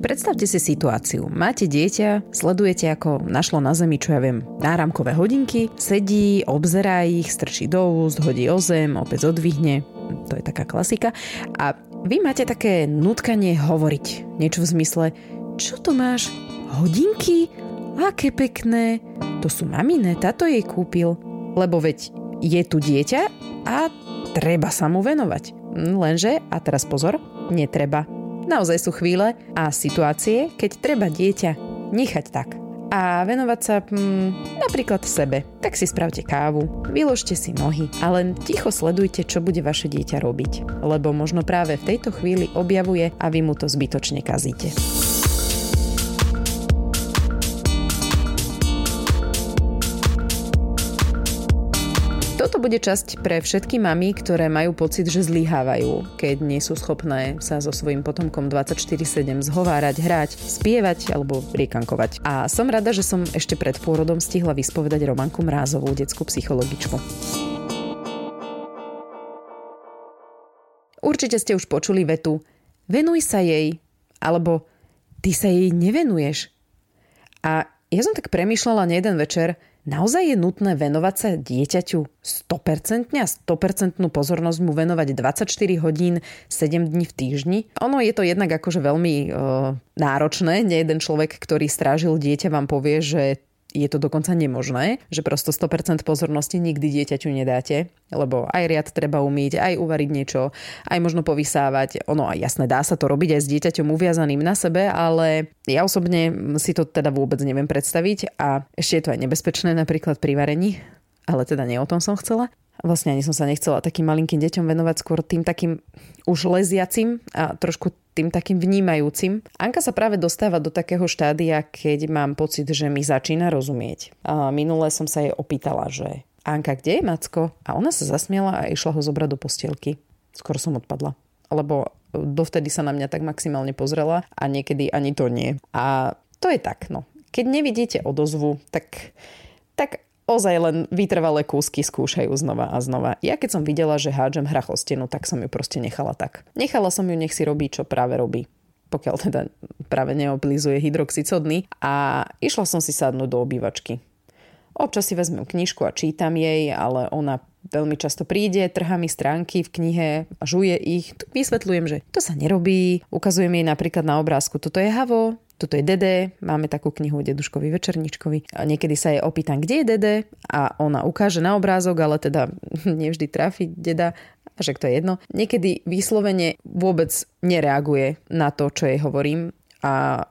predstavte si situáciu. Máte dieťa, sledujete ako našlo na zemi, čo ja viem, náramkové hodinky, sedí, obzerá ich, strčí do úst, hodí o zem, opäť odvihne, to je taká klasika. A vy máte také nutkanie hovoriť. Niečo v zmysle, čo to máš? Hodinky? Aké pekné. To sú mamine, táto jej kúpil. Lebo veď je tu dieťa a treba sa mu venovať. Lenže, a teraz pozor, netreba. Naozaj sú chvíle a situácie, keď treba dieťa nechať tak a venovať sa hmm, napríklad sebe. Tak si spravte kávu, vyložte si nohy a len ticho sledujte, čo bude vaše dieťa robiť. Lebo možno práve v tejto chvíli objavuje a vy mu to zbytočne kazíte. Toto bude časť pre všetky mamy, ktoré majú pocit, že zlyhávajú, keď nie sú schopné sa so svojím potomkom 24-7 zhovárať, hrať, spievať alebo riekankovať. A som rada, že som ešte pred pôrodom stihla vyspovedať Romanku Mrázovú, detskú psychologičku. Určite ste už počuli vetu Venuj sa jej, alebo ty sa jej nevenuješ. A ja som tak premýšľala nie jeden večer, Naozaj je nutné venovať sa dieťaťu 100% a 100% pozornosť mu venovať 24 hodín 7 dní v týždni? Ono je to jednak akože veľmi e, náročné. Nie jeden človek, ktorý strážil dieťa vám povie, že je to dokonca nemožné, že prosto 100% pozornosti nikdy dieťaťu nedáte, lebo aj riad treba umýť, aj uvariť niečo, aj možno povysávať. Ono, aj jasné, dá sa to robiť aj s dieťaťom uviazaným na sebe, ale ja osobne si to teda vôbec neviem predstaviť a ešte je to aj nebezpečné napríklad pri varení, ale teda nie o tom som chcela. Vlastne ani som sa nechcela takým malinkým deťom venovať, skôr tým takým už leziacim a trošku tým takým vnímajúcim. Anka sa práve dostáva do takého štádia, keď mám pocit, že mi začína rozumieť. A minule som sa jej opýtala, že Anka, kde je Macko? A ona sa zasmiela a išla ho zobrať do postielky. Skoro som odpadla. Lebo dovtedy sa na mňa tak maximálne pozrela a niekedy ani to nie. A to je tak, no. Keď nevidíte odozvu, tak, tak ozaj len vytrvalé kúsky skúšajú znova a znova. Ja keď som videla, že hádžem hrach stenu, tak som ju proste nechala tak. Nechala som ju, nech si robí, čo práve robí pokiaľ teda práve neoblizuje hydroxicodný a išla som si sadnúť do obývačky. Občas si vezmem knižku a čítam jej, ale ona veľmi často príde, trhá mi stránky v knihe žuje ich. Vysvetľujem, že to sa nerobí. Ukazujem jej napríklad na obrázku, toto je havo, toto je Dede, máme takú knihu Deduškovi večerničkovi. A niekedy sa jej opýtam, kde je Dede a ona ukáže na obrázok, ale teda nevždy trafi Deda, že to je jedno. Niekedy vyslovene vôbec nereaguje na to, čo jej hovorím a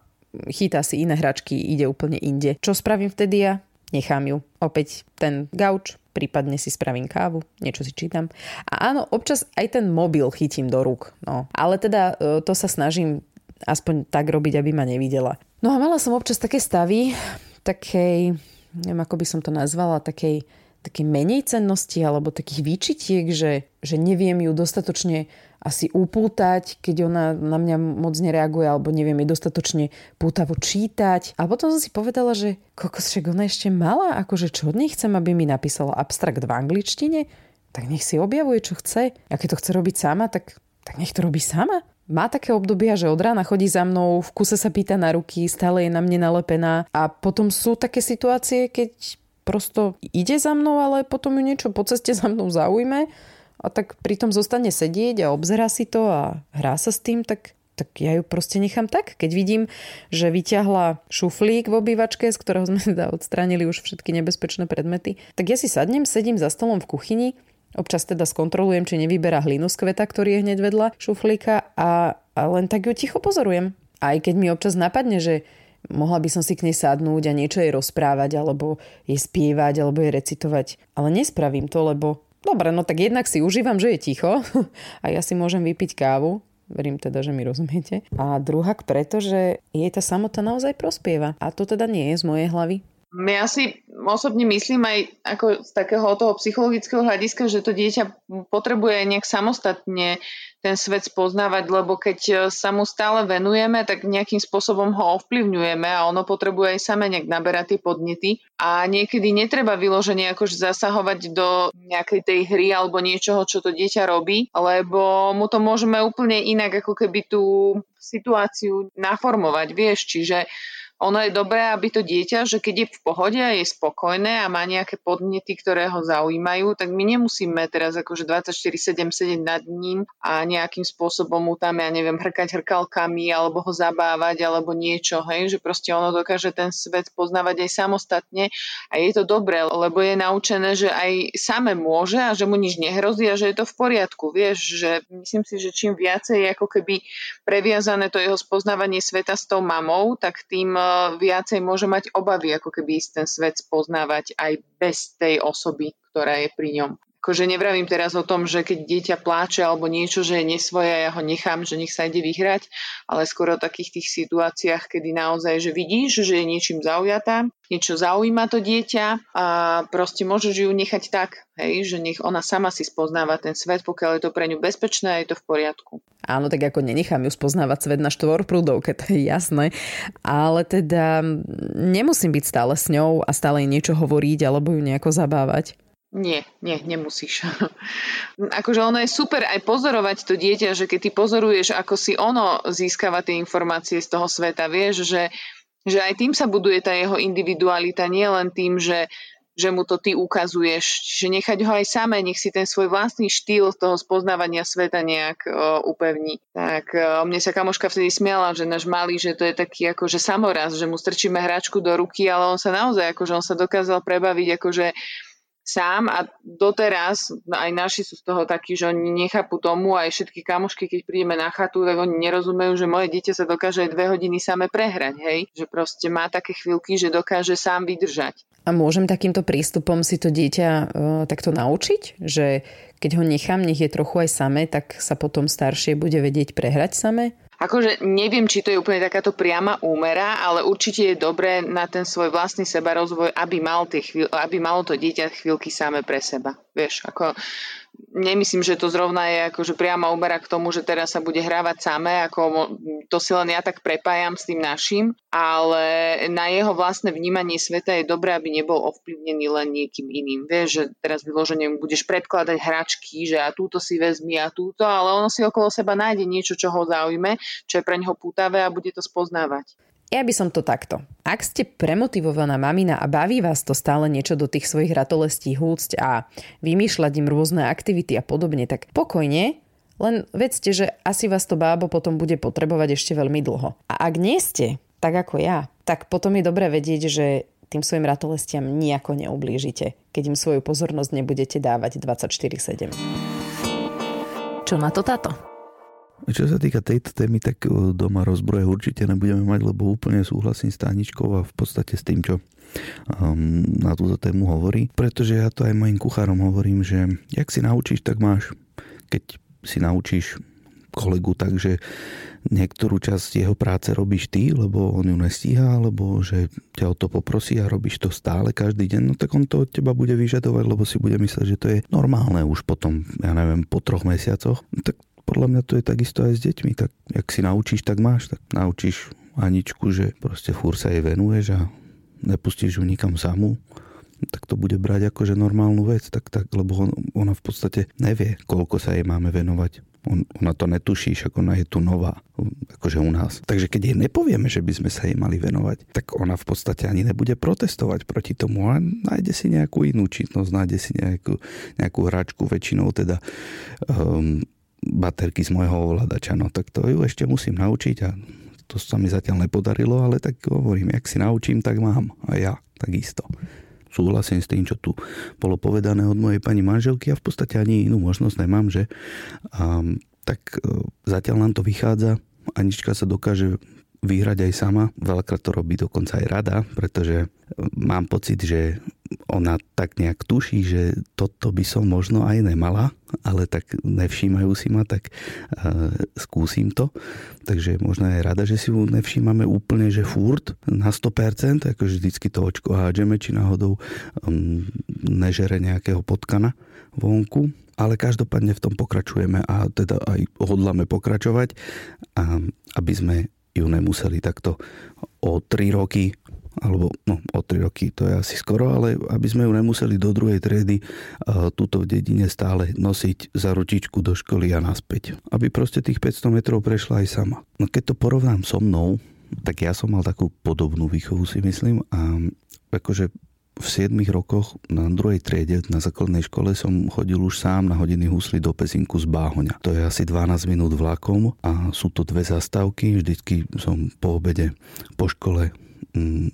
chytá si iné hračky, ide úplne inde. Čo spravím vtedy ja? Nechám ju. Opäť ten gauč, prípadne si spravím kávu, niečo si čítam. A áno, občas aj ten mobil chytím do rúk. No. Ale teda e, to sa snažím aspoň tak robiť, aby ma nevidela. No a mala som občas také stavy, takej, neviem ako by som to nazvala, takej, takej menej cennosti alebo takých výčitiek, že, že neviem ju dostatočne asi upútať, keď ona na mňa moc nereaguje alebo neviem jej dostatočne pútavo čítať. A potom som si povedala, že kokos, však ona ešte mala, akože čo od nej chcem, aby mi napísala abstrakt v angličtine, tak nech si objavuje, čo chce. A keď to chce robiť sama, tak, tak nech to robí sama má také obdobia, že od rána chodí za mnou, v kuse sa pýta na ruky, stále je na mne nalepená a potom sú také situácie, keď prosto ide za mnou, ale potom ju niečo po ceste za mnou zaujme a tak pritom zostane sedieť a obzerá si to a hrá sa s tým, tak tak ja ju proste nechám tak. Keď vidím, že vyťahla šuflík v obývačke, z ktorého sme teda odstránili už všetky nebezpečné predmety, tak ja si sadnem, sedím za stolom v kuchyni Občas teda skontrolujem, či nevyberá hlinu z kveta, ktorý je hneď vedľa šuflíka a, a len tak ju ticho pozorujem. Aj keď mi občas napadne, že mohla by som si k nej sadnúť a niečo jej rozprávať, alebo jej spievať, alebo jej recitovať. Ale nespravím to, lebo dobre, no tak jednak si užívam, že je ticho a ja si môžem vypiť kávu, verím teda, že mi rozumiete. A druhak preto, že jej tá samota naozaj prospieva. A to teda nie je z mojej hlavy. My asi osobne myslím aj ako z takého toho psychologického hľadiska, že to dieťa potrebuje nejak samostatne ten svet spoznávať, lebo keď e, sa mu stále venujeme, tak nejakým spôsobom ho ovplyvňujeme a ono potrebuje aj same nejak naberať tie podnety. A niekedy netreba vyloženie akože zasahovať do nejakej tej hry alebo niečoho, čo to dieťa robí, lebo mu to môžeme úplne inak ako keby tú situáciu naformovať, vieš, čiže ono je dobré, aby to dieťa, že keď je v pohode a je spokojné a má nejaké podnety, ktoré ho zaujímajú, tak my nemusíme teraz akože 24-7 sedieť nad ním a nejakým spôsobom mu tam, ja neviem, hrkať hrkalkami alebo ho zabávať alebo niečo, hej, že proste ono dokáže ten svet poznávať aj samostatne a je to dobré, lebo je naučené, že aj same môže a že mu nič nehrozí a že je to v poriadku, vieš, že myslím si, že čím viacej je ako keby previazané to jeho spoznávanie sveta s tou mamou, tak tým viacej môže mať obavy, ako keby ten svet spoznávať aj bez tej osoby, ktorá je pri ňom. Akože nevravím teraz o tom, že keď dieťa pláče alebo niečo, že je nesvoje, ja ho nechám, že nech sa ide vyhrať, ale skoro o takých tých situáciách, kedy naozaj, že vidíš, že je niečím zaujatá, niečo zaujíma to dieťa a proste môžeš ju nechať tak, hej, že nech ona sama si spoznáva ten svet, pokiaľ je to pre ňu bezpečné a je to v poriadku. Áno, tak ako nenechám ju spoznávať svet na štvorprúdovke, to je jasné. Ale teda nemusím byť stále s ňou a stále jej niečo hovoriť alebo ju nejako zabávať. Nie, nie, nemusíš. akože ono je super aj pozorovať to dieťa, že keď ty pozoruješ, ako si ono získava tie informácie z toho sveta, vieš, že, že aj tým sa buduje tá jeho individualita, nie len tým, že, že mu to ty ukazuješ, že nechať ho aj samé, nech si ten svoj vlastný štýl toho spoznávania sveta nejak o, upevní. Tak o, mne sa kamoška vtedy smiala, že náš malý, že to je taký akože samoraz, že mu strčíme hračku do ruky, ale on sa naozaj, akože on sa dokázal prebaviť akože sám a doteraz aj naši sú z toho takí, že oni nechápu tomu aj všetky kamošky, keď prídeme na chatu, tak oni nerozumejú, že moje dieťa sa dokáže aj dve hodiny same prehrať, hej? Že proste má také chvíľky, že dokáže sám vydržať. A môžem takýmto prístupom si to dieťa uh, takto naučiť? Že keď ho nechám, nech je trochu aj samé, tak sa potom staršie bude vedieť prehrať samé? Akože neviem, či to je úplne takáto priama úmera, ale určite je dobré na ten svoj vlastný sebarozvoj, aby, mal tie chvíľ, aby malo to dieťa chvíľky samé pre seba. Vieš, ako nemyslím, že to zrovna je akože priama úbera k tomu, že teraz sa bude hrávať samé, ako to si len ja tak prepájam s tým našim, ale na jeho vlastné vnímanie sveta je dobré, aby nebol ovplyvnený len niekým iným. Vieš, že teraz vyloženie budeš predkladať hračky, že a túto si vezmi a túto, ale ono si okolo seba nájde niečo, čo ho zaujme, čo je pre neho pútavé a bude to spoznávať. Ja by som to takto. Ak ste premotivovaná mamina a baví vás to stále niečo do tých svojich ratolestí húcť a vymýšľať im rôzne aktivity a podobne, tak pokojne, len vedzte, že asi vás to bábo potom bude potrebovať ešte veľmi dlho. A ak nie ste, tak ako ja, tak potom je dobré vedieť, že tým svojim ratolestiam nejako neublížite, keď im svoju pozornosť nebudete dávať 24-7. Čo na to táto? Čo sa týka tejto témy, tak e, doma rozbroje určite nebudeme mať, lebo úplne súhlasím s Táničkou a v podstate s tým, čo um, na túto tému hovorí. Pretože ja to aj mojim kuchárom hovorím, že jak si naučíš, tak máš. Keď si naučíš kolegu tak, že niektorú časť jeho práce robíš ty, lebo on ju nestíha, alebo že ťa o to poprosí a robíš to stále každý deň, no tak on to od teba bude vyžadovať, lebo si bude mysleť, že to je normálne už potom, ja neviem, po troch mesiacoch. No tak podľa mňa to je takisto aj s deťmi. Tak jak si naučíš, tak máš. Tak naučíš Aničku, že proste fúr sa jej venuješ a nepustíš ju nikam samú tak to bude brať ako že normálnu vec, tak, tak, lebo on, ona v podstate nevie, koľko sa jej máme venovať. On, ona to netuší, ako ona je tu nová, akože u nás. Takže keď jej nepovieme, že by sme sa jej mali venovať, tak ona v podstate ani nebude protestovať proti tomu a nájde si nejakú inú činnosť, nájde si nejakú, nejakú hračku, väčšinou teda um, baterky z môjho ovládača, no tak to ju ešte musím naučiť a to sa mi zatiaľ nepodarilo, ale tak hovorím, jak si naučím, tak mám. A ja takisto. Súhlasím s tým, čo tu bolo povedané od mojej pani manželky a v podstate ani inú možnosť nemám, že um, tak uh, zatiaľ nám to vychádza. Anička sa dokáže vyhrať aj sama. Veľakrát to robí dokonca aj rada, pretože mám pocit, že ona tak nejak tuší, že toto by som možno aj nemala ale tak nevšímajú si ma, tak uh, skúsim to. Takže možno je rada, že si ju nevšímame úplne, že furt na 100%, akože vždycky to očko hádžeme, či náhodou um, nežere nejakého potkana vonku, ale každopádne v tom pokračujeme a teda aj hodláme pokračovať, a, aby sme ju nemuseli takto o 3 roky alebo no, o 3 roky to je asi skoro, ale aby sme ju nemuseli do druhej triedy uh, túto v dedine stále nosiť za ručičku do školy a naspäť. Aby proste tých 500 metrov prešla aj sama. No keď to porovnám so mnou, tak ja som mal takú podobnú výchovu si myslím a akože v 7 rokoch na druhej triede na základnej škole som chodil už sám na hodiny husly do Pezinku z Báhoňa. To je asi 12 minút vlakom a sú to dve zastávky. Vždycky som po obede po škole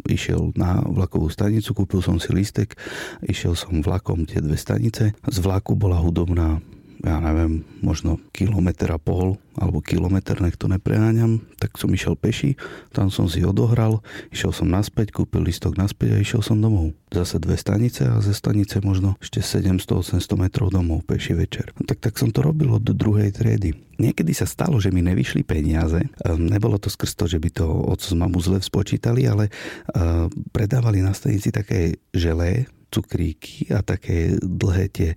išiel na vlakovú stanicu, kúpil som si lístek, išiel som vlakom tie dve stanice. Z vlaku bola hudobná ja neviem, možno kilometr a pol alebo kilometr, nech to nepreháňam, tak som išiel peši, tam som si odohral, išiel som naspäť, kúpil listok naspäť a išiel som domov. Zase dve stanice a ze stanice možno ešte 700-800 metrov domov peši večer. No tak, tak som to robil od druhej triedy. Niekedy sa stalo, že mi nevyšli peniaze. Ehm, nebolo to skrz to, že by to od mamu zle spočítali, ale ehm, predávali na stanici také želé, cukríky a také dlhé tie,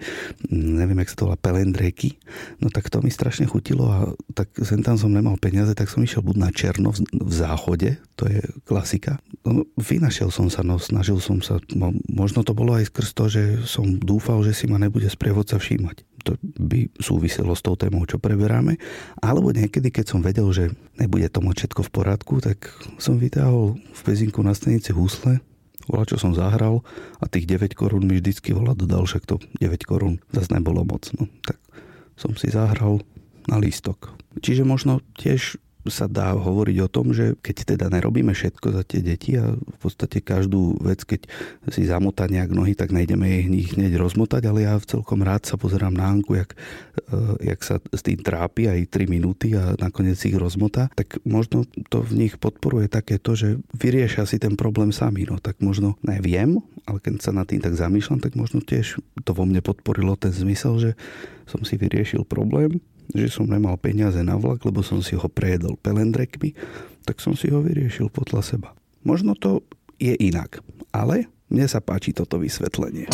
neviem, jak sa to volá, pelendréky. No tak to mi strašne chutilo a tak sem tam som nemal peniaze, tak som išiel buď na černo v záchode, to je klasika. No, vynašiel som sa, no snažil som sa, no, možno to bolo aj skrz to, že som dúfal, že si ma nebude sprievodca všímať to by súviselo s tou témou, čo preberáme. Alebo niekedy, keď som vedel, že nebude to moc všetko v poradku, tak som vytáhol v pezinku na stanici husle, volá, čo som zahral a tých 9 korún mi vždycky volá dodal, však to 9 korún zase nebolo moc. No, tak som si zahral na lístok. Čiže možno tiež sa dá hovoriť o tom, že keď teda nerobíme všetko za tie deti a v podstate každú vec, keď si zamotá nejak nohy, tak nejdeme ich hneď rozmotať, ale ja celkom rád sa pozerám na Anku, jak, eh, jak sa s tým trápi aj 3 minúty a nakoniec ich rozmotá, tak možno to v nich podporuje také to, že vyriešia si ten problém sami. No tak možno neviem, ale keď sa nad tým tak zamýšľam, tak možno tiež to vo mne podporilo ten zmysel, že som si vyriešil problém že som nemal peniaze na vlak, lebo som si ho prejedol pelendrekmi, tak som si ho vyriešil podľa seba. Možno to je inak, ale mne sa páči toto vysvetlenie.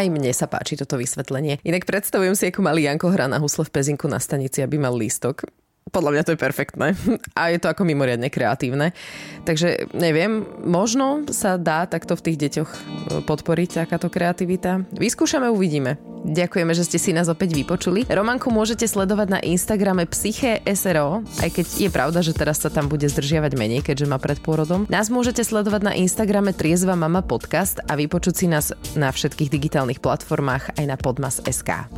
Aj mne sa páči toto vysvetlenie. Inak predstavujem si, ako malý Janko hrá na husle v pezinku na stanici, aby mal lístok. Podľa mňa to je perfektné. A je to ako mimoriadne kreatívne. Takže neviem, možno sa dá takto v tých deťoch e, podporiť takáto kreativita. Vyskúšame, uvidíme. Ďakujeme, že ste si nás opäť vypočuli. Romanku môžete sledovať na Instagrame Psyché SRO, aj keď je pravda, že teraz sa tam bude zdržiavať menej, keďže má pred pôrodom. Nás môžete sledovať na Instagrame Triezva mama podcast a vypočuť si nás na všetkých digitálnych platformách aj na podmas.sk.